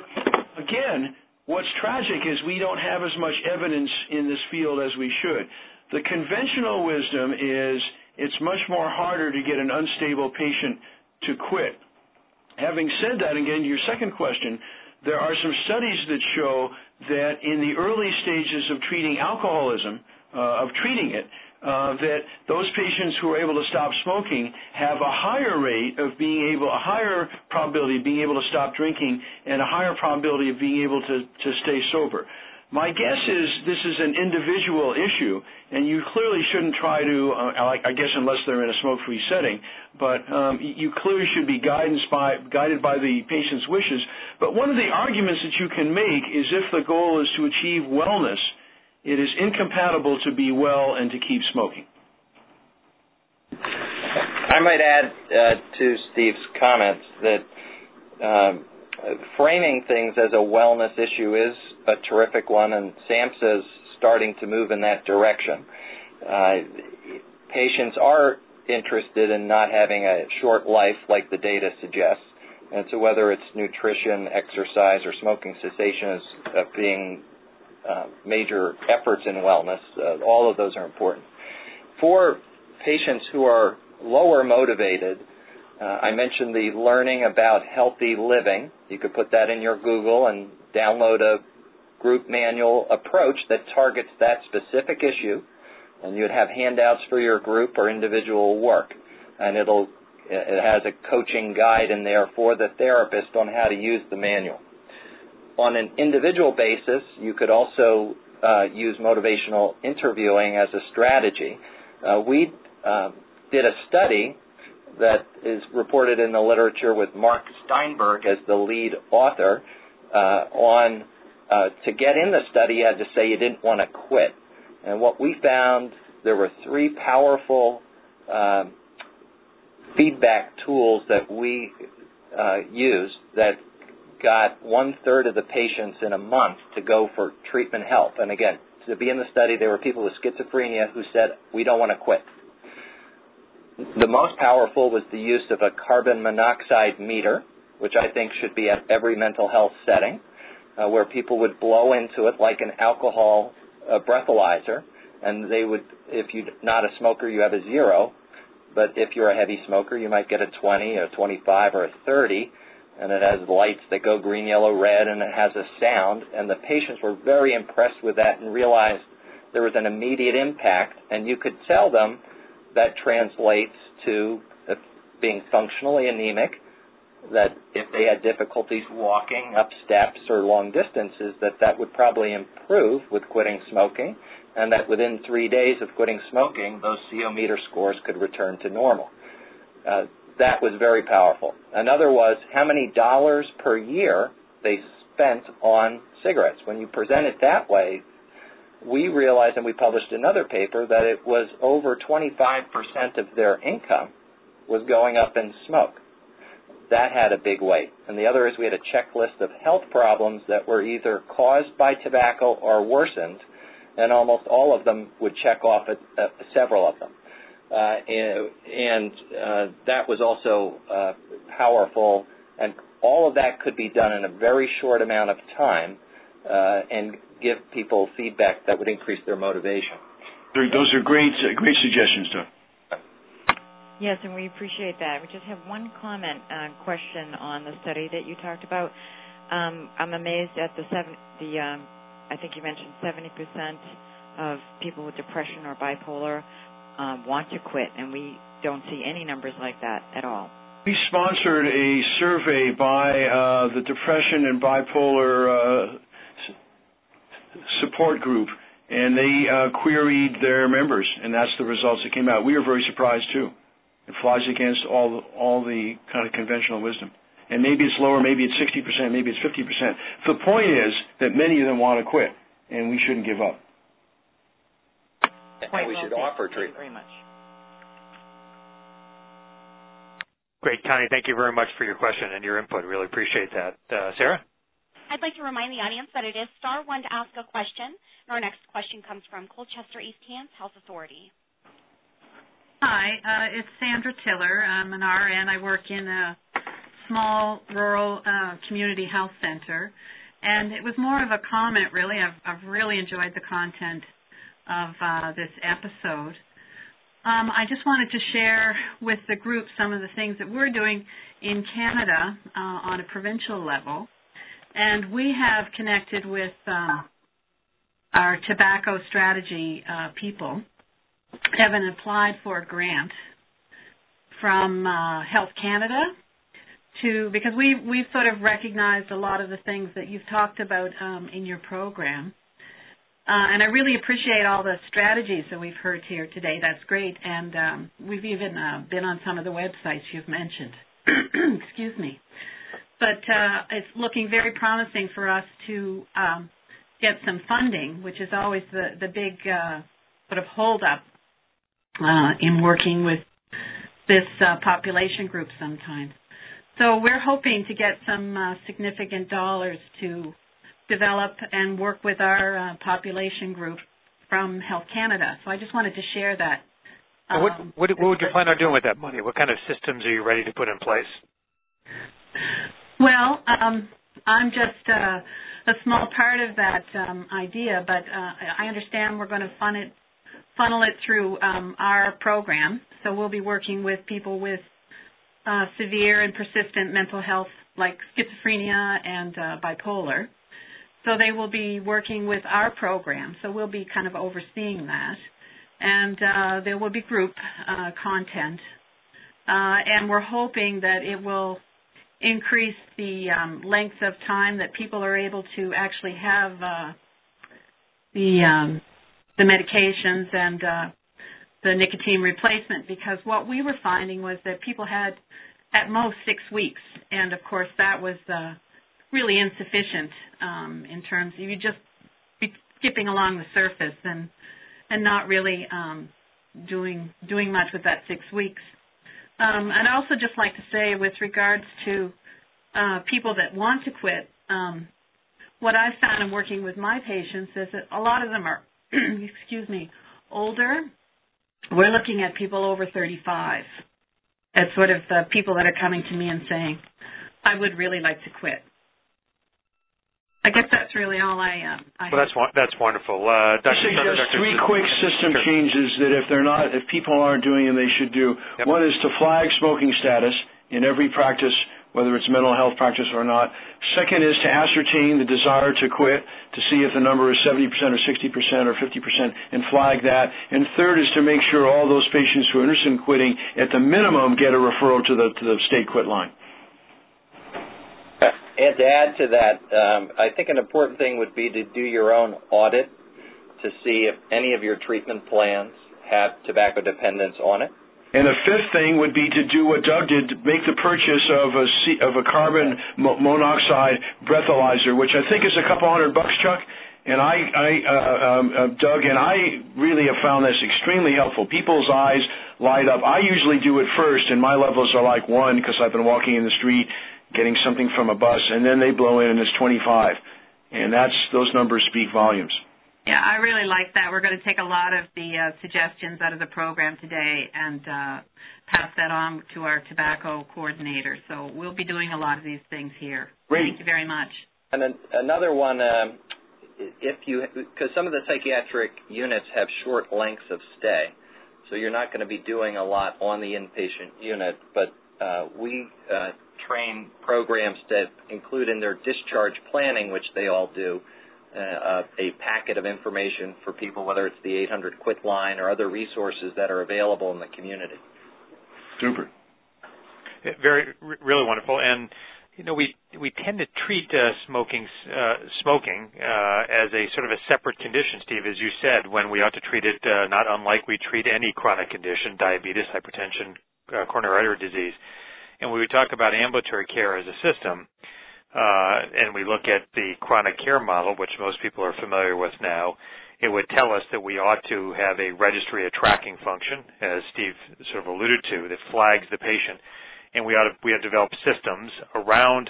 again, what's tragic is we don't have as much evidence in this field as we should. The conventional wisdom is it's much more harder to get an unstable patient to quit. Having said that, again, to your second question, there are some studies that show that in the early stages of treating alcoholism, uh, of treating it, that those patients who are able to stop smoking have a higher rate of being able, a higher probability of being able to stop drinking, and a higher probability of being able to, to stay sober. My guess is this is an individual issue, and you clearly shouldn't try to, uh, I guess unless they're in a smoke-free setting, but um, you clearly should be guidance by, guided by the patient's wishes. But one of the arguments that you can make is if the goal is to achieve wellness, it is incompatible to be well and to keep smoking. I might add uh, to Steve's comments that um, framing things as a wellness issue is a terrific one, and SAMHSA's starting to move in that direction. Uh, patients are interested in not having a short life like the data suggests. And so whether it's nutrition, exercise, or smoking cessation as uh, being major efforts in wellness, uh, all of those are important. For patients who are lower motivated, uh, I mentioned the learning about healthy living. You could put that in your Google and download a group manual approach that targets that specific issue, and you'd have handouts for your group or individual work, and it'll it has a coaching guide in there for the therapist on how to use the manual. On an individual basis, you could also uh, use motivational interviewing as a strategy. Uh, we uh, did a study that is reported in the literature with Mark Steinberg as the lead author uh, on uh, to get in the study, you had to say you didn't want to quit. And what we found, there were three powerful uh, feedback tools that we uh, used that got one third of the patients in a month to go for treatment help. And again, to be in the study, there were people with schizophrenia who said, we don't want to quit. The most powerful was the use of a carbon monoxide meter, which I think should be at every mental health setting uh, where people would blow into it like an alcohol uh, breathalyzer, and they would, if you're not a smoker, you have a zero, but if you're a heavy smoker, you might get a 20, a 25, or a 30, and it has lights that go green, yellow, red, and it has a sound, and the patients were very impressed with that and realized there was an immediate impact, and you could tell them that translates to being functionally anemic, that if they had difficulties walking up steps or long distances, that that would probably improve with quitting smoking, and that within three days of quitting smoking, those CO meter scores could return to normal. Uh, that was very powerful. Another was how many dollars per year they spent on cigarettes. When you present it that way, we realized, and we published another paper, that it was over 25% of their income was going up in smoke that had a big weight. And the other is we had a checklist of health problems that were either caused by tobacco or worsened, and almost all of them would check off at, at several of them. Uh, and, and uh, that was also uh, powerful, and all of that could be done in a very short amount of time uh, and give people feedback that would increase their motivation. Those are great, uh, great suggestions, Doug. Yes, and we appreciate that. We just have one comment uh, question on the study that you talked about. Um, I'm amazed at the seven, the um, I think you mentioned 70% of people with depression or bipolar um, want to quit, and we don't see any numbers like that at all. We sponsored a survey by uh, the Depression and Bipolar uh, Support Group, and they uh, queried their members, and that's the results that came out. We were very surprised too. It flies against all all the kind of conventional wisdom. And maybe it's lower, maybe it's 60%, maybe it's 50%. The point is that many of them want to quit, and we shouldn't give up. And we should offer treatment. Very much. Great, Connie. Thank you very much for your question and your input. Really appreciate that. Uh, Sarah? I'd like to remind the audience that it is star one to ask a question. And our next question comes from Colchester East Hants Health Authority. Hi, uh, it's Sandra Tiller. I'm an RN. I work in a small rural uh, community health center, and it was more of a comment. Really, I've, I've really enjoyed the content of uh, this episode. Um, I just wanted to share with the group some of the things that we're doing in Canada uh, on a provincial level. And we have connected with um, our tobacco strategy uh, people, have been applied for a grant from uh, Health Canada to because we we've sort of recognized a lot of the things that you've talked about um, in your program. Uh, and I really appreciate all the strategies that we've heard here today. That's great. And um, we've even uh, been on some of the websites you've mentioned. <clears throat> Excuse me. But uh, it's looking very promising for us to um, get some funding, which is always the, the big uh, sort of holdup uh, in working with this uh, population group sometimes. So we're hoping to get some significant dollars to develop and work with our uh, population group from Health Canada. So I just wanted to share that. Um, what, what, what would you plan on doing with that money? What kind of systems are you ready to put in place? Well, um, I'm just uh, a small part of that um, idea, but uh, I understand we're going to fund it, funnel it through um, our program. So we'll be working with people with uh, severe and persistent mental health, like schizophrenia and uh, bipolar. So they will be working with our program. So we'll be kind of overseeing that, and uh, there will be group uh, content, uh, and we're hoping that it will increase the um, length of time that people are able to actually have uh, the um, the medications and uh, the nicotine replacement. Because what we were finding was that people had at most six weeks, and of course that was uh, really insufficient um, in terms of you just be skipping along the surface and and not really um, doing doing much with that six weeks. Um, I'd also just like to say, with regards to uh, people that want to quit, um, what I've found in working with my patients is that a lot of them are, <clears throat> excuse me, older. We're looking at people over 35 as sort of the people that are coming to me and saying, I would really like to quit. I guess that's really all I. Uh, I well, that's that's wonderful. Uh, Dr. Suggest Dr. three quick system sure. changes that if they're not, if people aren't doing them, they should do. Yep. One is to flag smoking status in every practice, whether it's mental health practice or not. Second is to ascertain the desire to quit to see if the number is 70% or 60% or 50% and flag that. And third is to make sure all those patients who are interested in quitting, at the minimum, get a referral to the to the state quit line. And to add to that, um, I think an important thing would be to do your own audit to see if any of your treatment plans have tobacco dependence on it. And the fifth thing would be to do what Doug did, make the purchase of a of a carbon monoxide breathalyzer, which I think is a couple hundred bucks, Chuck. And I, I uh, um, uh, Doug, and I really have found this extremely helpful. People's eyes light up. I usually do it first, and my levels are like one because I've been walking in the street getting something from a bus, and then they blow in and it's 25. And that's those numbers speak volumes. Yeah, I really like that. We're going to take a lot of the uh, suggestions out of the program today and uh, pass that on to our tobacco coordinator. So we'll be doing a lot of these things here. Great. Thank you very much. And then another one, um, if you because some of the psychiatric units have short lengths of stay, so you're not going to be doing a lot on the inpatient unit. But uh, we uh, train programs that include in their discharge planning, which they all do, uh, a packet of information for people, whether it's the 800 Quit line or other resources that are available in the community. Super. Very, really wonderful. And you know, we we tend to treat uh, smoking uh, smoking uh, as a sort of a separate condition, Steve, as you said, when we ought to treat it uh, not unlike we treat any chronic condition, diabetes, hypertension, uh, coronary artery disease. And when we talk about ambulatory care as a system, uh, and we look at the chronic care model, which most people are familiar with now, it would tell us that we ought to have a registry, a tracking function, as Steve sort of alluded to, that flags the patient, and we ought to we have developed systems around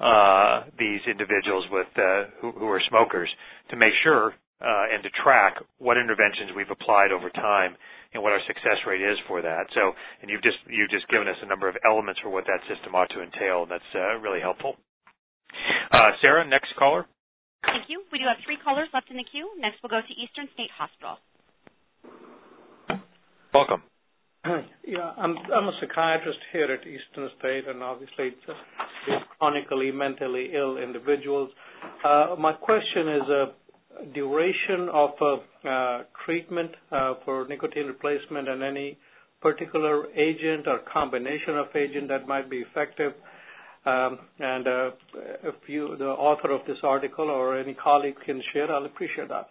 uh, these individuals with uh, who, who, are smokers to make sure and to track what interventions we've applied over time and what our success rate is for that. So, and you've just you've just given us a number of elements for what that system ought to entail, and that's uh, really helpful. Uh, Sarah, next caller. Thank you. We do have three callers left in the queue. Next, we'll go to Eastern State Hospital. Welcome. <clears throat> Yeah, I'm I'm a psychiatrist here at Eastern State, and obviously it's, it's chronically mentally ill individuals. Uh, my question is a uh, duration of uh, treatment uh, for nicotine replacement and any particular agent or combination of agent that might be effective. Um, and uh, if you, the author of this article or any colleague can share, I'll appreciate that.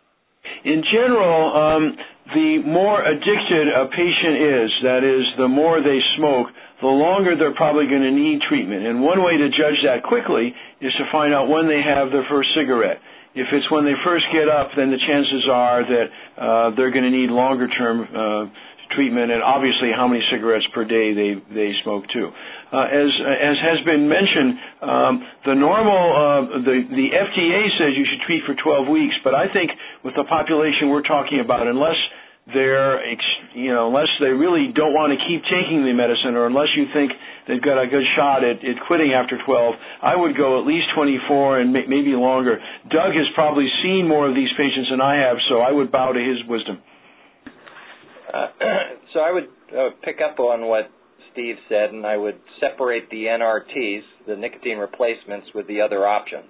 In general, um, the more addicted a patient is, that is, the more they smoke, the longer they're probably going to need treatment. And one way to judge that quickly is to find out when they have their first cigarette. If it's when they first get up, then the chances are that uh, they're going to need longer term uh, treatment, and obviously how many cigarettes per day they they smoke too. Uh, as as has been mentioned, um, the normal uh, the the FDA says you should treat for 12 weeks, but I think with the population we're talking about, unless they're you know unless they really don't want to keep taking the medicine, or unless you think they've got a good shot at, at quitting after 12, I would go at least 24 and may, maybe longer. Doug has probably seen more of these patients than I have, so I would bow to his wisdom. Uh, <clears throat> so I would uh, pick up on what Steve said, and I would separate the NRTs, the nicotine replacements, with the other options.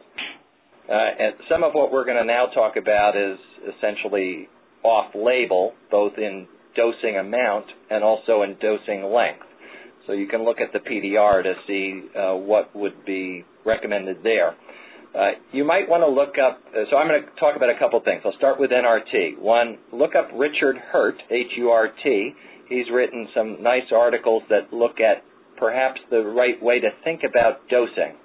Uh, and some of what we're going to now talk about is essentially off-label, both in dosing amount and also in dosing length. So you can look at the PDR to see uh, what would be recommended there. Uh, you might want to look up, uh, so I'm going to talk about a couple things. I'll start with NRT. One, look up Richard Hurt, H-U-R-T. He's written some nice articles that look at perhaps the right way to think about dosing.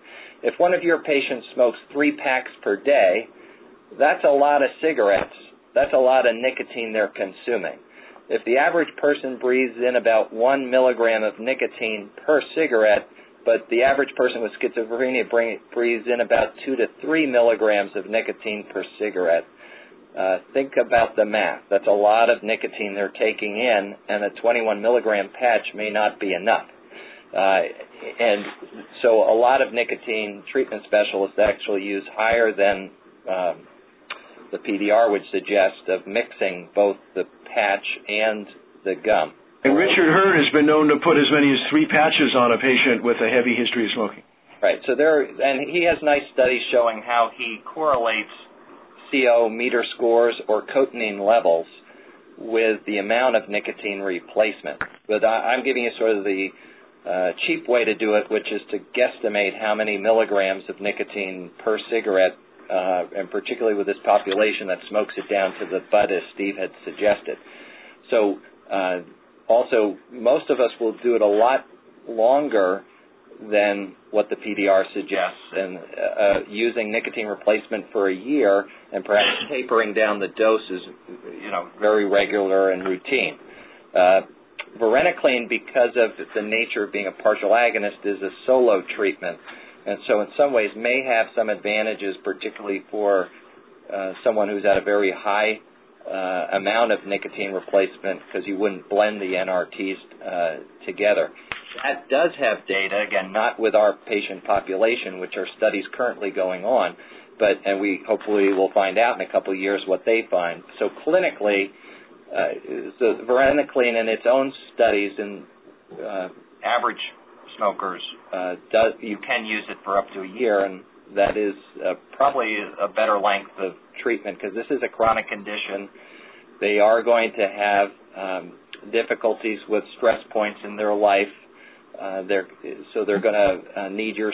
If one of your patients smokes three packs per day, that's a lot of cigarettes. That's a lot of nicotine they're consuming. If the average person breathes in about one milligram of nicotine per cigarette, but the average person with schizophrenia breathes in about two to three milligrams of nicotine per cigarette. Uh, think about the math. That's a lot of nicotine they're taking in, and a 21 milligram patch may not be enough. Uh, and so a lot of nicotine treatment specialists actually use higher than um, the PDR would suggest of mixing both the patch and the gum. And Richard Hurt has been known to put as many as three patches on a patient with a heavy history of smoking. Right. So there, and he has nice studies showing how he correlates CO meter scores or cotinine levels with the amount of nicotine replacement. But I, am giving you sort of the uh, cheap way to do it, which is to guesstimate how many milligrams of nicotine per cigarette, and particularly with this population that smokes it down to the butt, as Steve had suggested. So uh, also, most of us will do it a lot longer than what the PDR suggests, and uh, using nicotine replacement for a year and perhaps tapering down the doses, you know, very regular and routine. Uh, varenicline, because of the nature of being a partial agonist, is a solo treatment, and so in some ways may have some advantages, particularly for uh, someone who's at a very high uh, amount of nicotine replacement because you wouldn't blend the NRTs uh, together. That does have data, again, not with our patient population, which are studies currently going on, but and we hopefully will find out in a couple of years what they find. So clinically, uh, so varenicline in its own studies in uh, average smokers uh, does you can use it for up to a year, and that is uh, probably a better length of treatment because this is a chronic condition. They are going to have um, difficulties with stress points in their life. Uh, they're, so they're going to uh, need your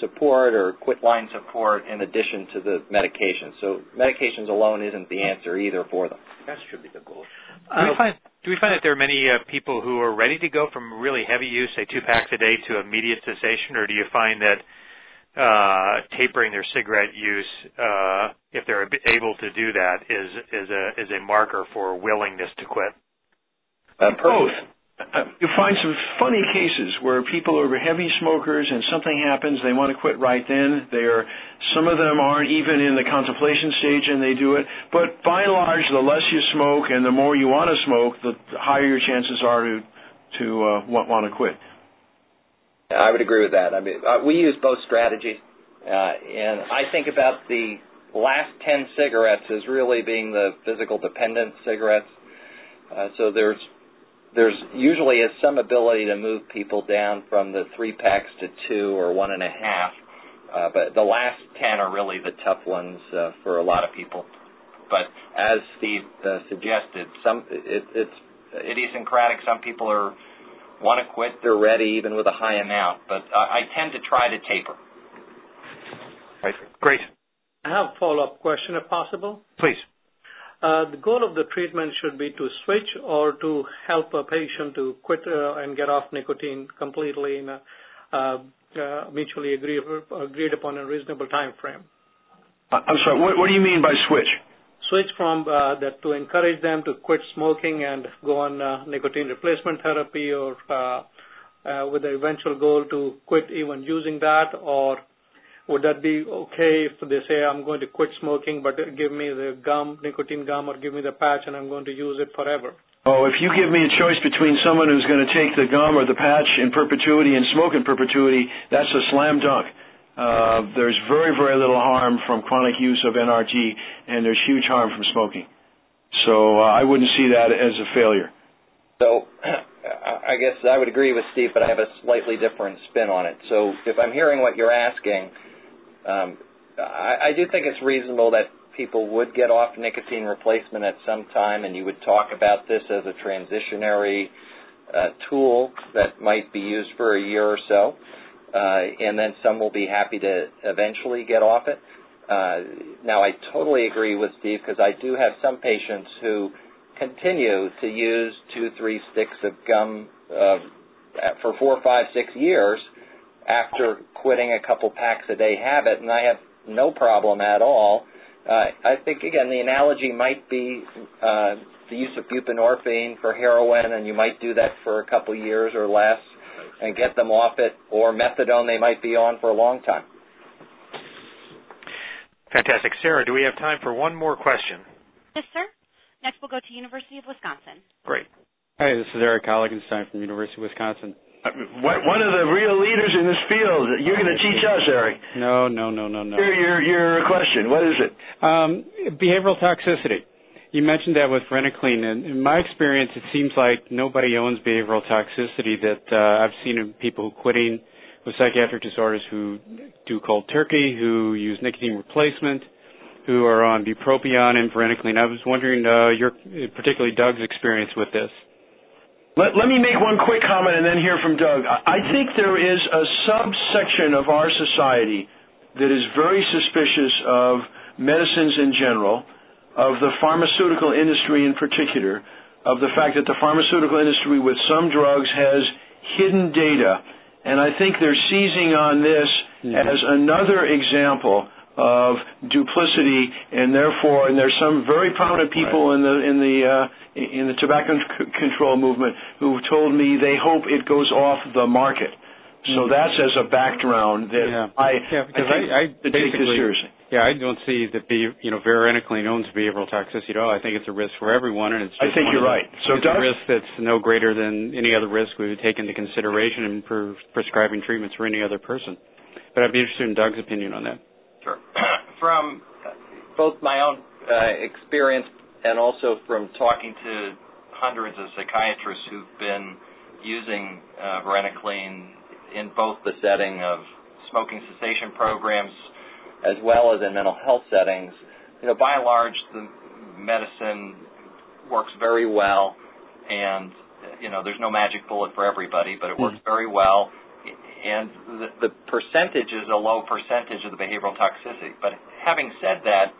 support or quit line support in addition to the medication. So medications alone isn't the answer either for them. That should be the goal. Do find, do we find that there are many uh, people who are ready to go from really heavy use, say two packs a day, to immediate cessation, or do you find that uh, tapering their cigarette use, uh, if they're able to do that, is is a is a marker for willingness to quit. Uh, both, you find some funny cases where people are heavy smokers and something happens, they want to quit right then. They are some of them aren't even in the contemplation stage and they do it. But by and large, the less you smoke and the more you want to smoke, the higher your chances are to to uh, want, to quit. I would agree with that. I mean, uh, we use both strategies, uh, and I think about the last 10 cigarettes as really being the physical dependent cigarettes. Uh, so there's there's usually is some ability to move people down from the three packs to two or one and a half. Uh, but the last 10 are really the tough ones uh, for a lot of people. But as Steve uh, suggested, some it, it's idiosyncratic. Some people are want to quit, they're ready even with a high amount. But uh, I tend to try to taper. Right. Great. I have a follow-up question, if possible. Please. Uh, the goal of the treatment should be to switch or to help a patient to quit uh, and get off nicotine completely in a uh, uh mutually agreed upon a reasonable time frame. Uh, I'm sorry. What, what do you mean by switch? Switch from uh, that to encourage them to quit smoking and go on nicotine replacement therapy, or with the eventual goal to quit even using that, or would that be okay if they say I'm going to quit smoking, but give me the gum, nicotine gum, or give me the patch, and I'm going to use it forever? Oh, if you give me a choice between someone who's going to take the gum or the patch in perpetuity and smoke in perpetuity, that's a slam dunk. Uh, there's very, very little harm from chronic use of NRT, and there's huge harm from smoking. So uh, I wouldn't see that as a failure. So I guess I would agree with Steve, but I have a slightly different spin on it. So if I'm hearing what you're asking, um, I, I do think it's reasonable that people would get off nicotine replacement at some time, and you would talk about this as a transitionary uh, tool that might be used for a year or so, uh, and then some will be happy to eventually get off it. Uh, now, I totally agree with Steve because I do have some patients who continue to use two, three sticks of gum uh, for four, five, six years after quitting a couple packs a day habit, and I have no problem at all. Uh, I think again the analogy might be uh, the use of buprenorphine for heroin, and you might do that for a couple years or less, and get them off it, or methadone they might be on for a long time. Fantastic, Sarah. Do we have time for one more question? Yes, sir. Next, we'll go to University of Wisconsin. Great. Hi, this is Eric Heiligenstein from University of Wisconsin. One of the real leaders in this field. You're going to teach us, Eric. No, no, no, no, no. Your, your, your question. What is it? Um, behavioral toxicity. You mentioned that with varenicline, and in my experience, it seems like nobody owns behavioral toxicity. That uh, I've seen in people quitting with psychiatric disorders who do cold turkey, who use nicotine replacement, who are on bupropion and varenicline. I was wondering uh, your, particularly Doug's experience with this. Let, let me make one quick comment and then hear from Doug. I think there is a subsection of our society that is very suspicious of medicines in general, of the pharmaceutical industry in particular, of the fact that the pharmaceutical industry with some drugs has hidden data. And I think they're seizing on this mm-hmm. as another example of duplicity, and therefore, and there's some very prominent people right. in the in the uh, in the tobacco c- control movement who've told me they hope it goes off the market. So mm-hmm. that's as a background that yeah. I yeah because I, I, I take this seriously. Yeah, I don't see that be you know varenicline owns behavioral toxicity at all. I think it's a risk for everyone, and it's. I think you're the, right. So it's a risk that's no greater than any other risk we would take into consideration in per- prescribing treatments for any other person. But I'd be interested in Doug's opinion on that. Sure. <clears throat> from both my own uh, experience and also from talking to hundreds of psychiatrists who've been using uh, varenicline in both the setting of smoking cessation programs as well as in mental health settings, you know, by and large, the medicine works very well, and you know, there's no magic bullet for everybody, but it works mm. very well and the, the percentage is a low percentage of the behavioral toxicity. But having said that,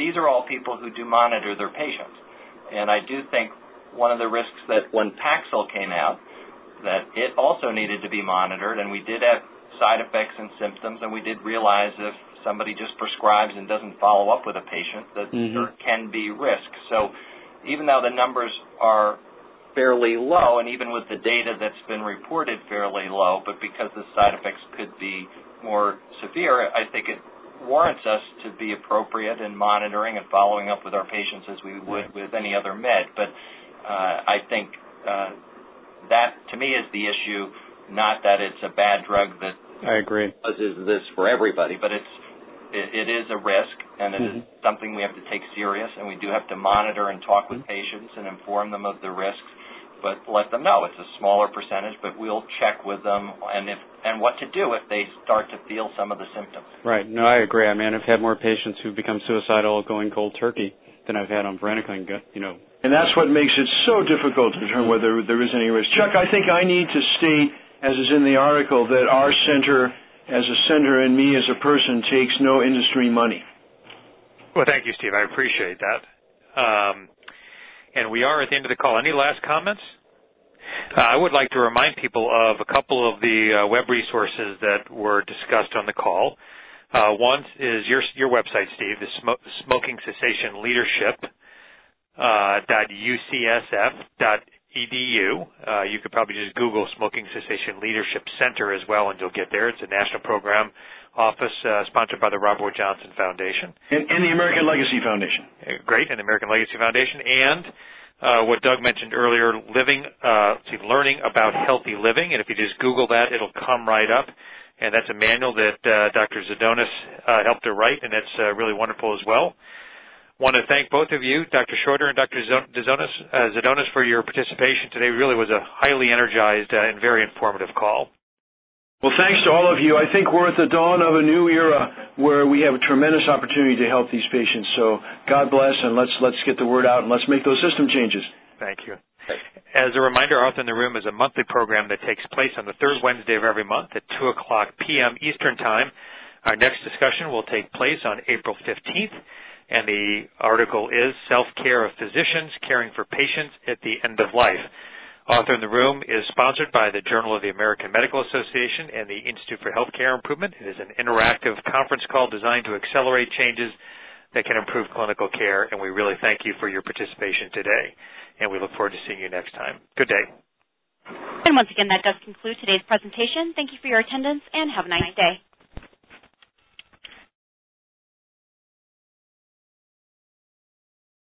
these are all people who do monitor their patients. And I do think one of the risks that when Paxil came out, that it also needed to be monitored, and we did have side effects and symptoms, and we did realize if somebody just prescribes and doesn't follow up with a patient, that mm-hmm. there can be risk. So even though the numbers are fairly low, and even with the data that's been reported fairly low, but because the side effects could be more severe, I think it warrants us to be appropriate in monitoring and following up with our patients as we would with any other med. But uh, I think uh, that, to me, is the issue, not that it's a bad drug that I agree. causes this for everybody, but it's it, it is a risk, and it mm-hmm. is something we have to take serious, and we do have to monitor and talk with mm-hmm. patients and inform them of the risks but let them know it's a smaller percentage, but we'll check with them and if and what to do if they start to feel some of the symptoms. Right. No, I agree. I mean, I've had more patients who've become suicidal going cold turkey than I've had on varenicline. You know. And that's what makes it so difficult to determine whether there is any risk. Chuck, I think I need to state, as is in the article, that our center, as a center, and me as a person, takes no industry money. Well, thank you, Steve. I appreciate that. Um, and we are at the end of the call. Any last comments? Uh, I would like to remind people of a couple of the uh, web resources that were discussed on the call. Uh, one is your your website, Steve, the Sm- Smoking Cessation Leadership uh, .ucsf.edu. Uh, you could probably just Google Smoking Cessation Leadership Center as well, and you'll get there. It's a national program office uh, sponsored by the Robert Wood Johnson Foundation. And, and the American Legacy Foundation. Uh, great, and the American Legacy Foundation. And uh, what Doug mentioned earlier, living, uh, see, learning about healthy living. And if you just Google that, it'll come right up. And that's a manual that uh, Dr. Ziedonis uh, helped to write, and it's uh, really wonderful as well. Want to thank both of you, Dr. Schroeder and Dr. Ziedonis, uh, for your participation today. Really was a highly energized uh, and very informative call. Well, thanks to all of you. I think we're at the dawn of a new era where we have a tremendous opportunity to help these patients. So God bless, and let's let's get the word out and let's make those system changes. Thank you. As a reminder, Author in the Room is a monthly program that takes place on the third Wednesday of every month at 2 o'clock p.m. Eastern Time. Our next discussion will take place on April 15th, and the article is Self-Care of Physicians Caring for Patients at the End of Life. Author in the Room is sponsored by the Journal of the American Medical Association and the Institute for Healthcare Improvement. It is an interactive conference call designed to accelerate changes that can improve clinical care, and we really thank you for your participation today. And we look forward to seeing you next time. Good day. And once again, that does conclude today's presentation. Thank you for your attendance, and have a nice day.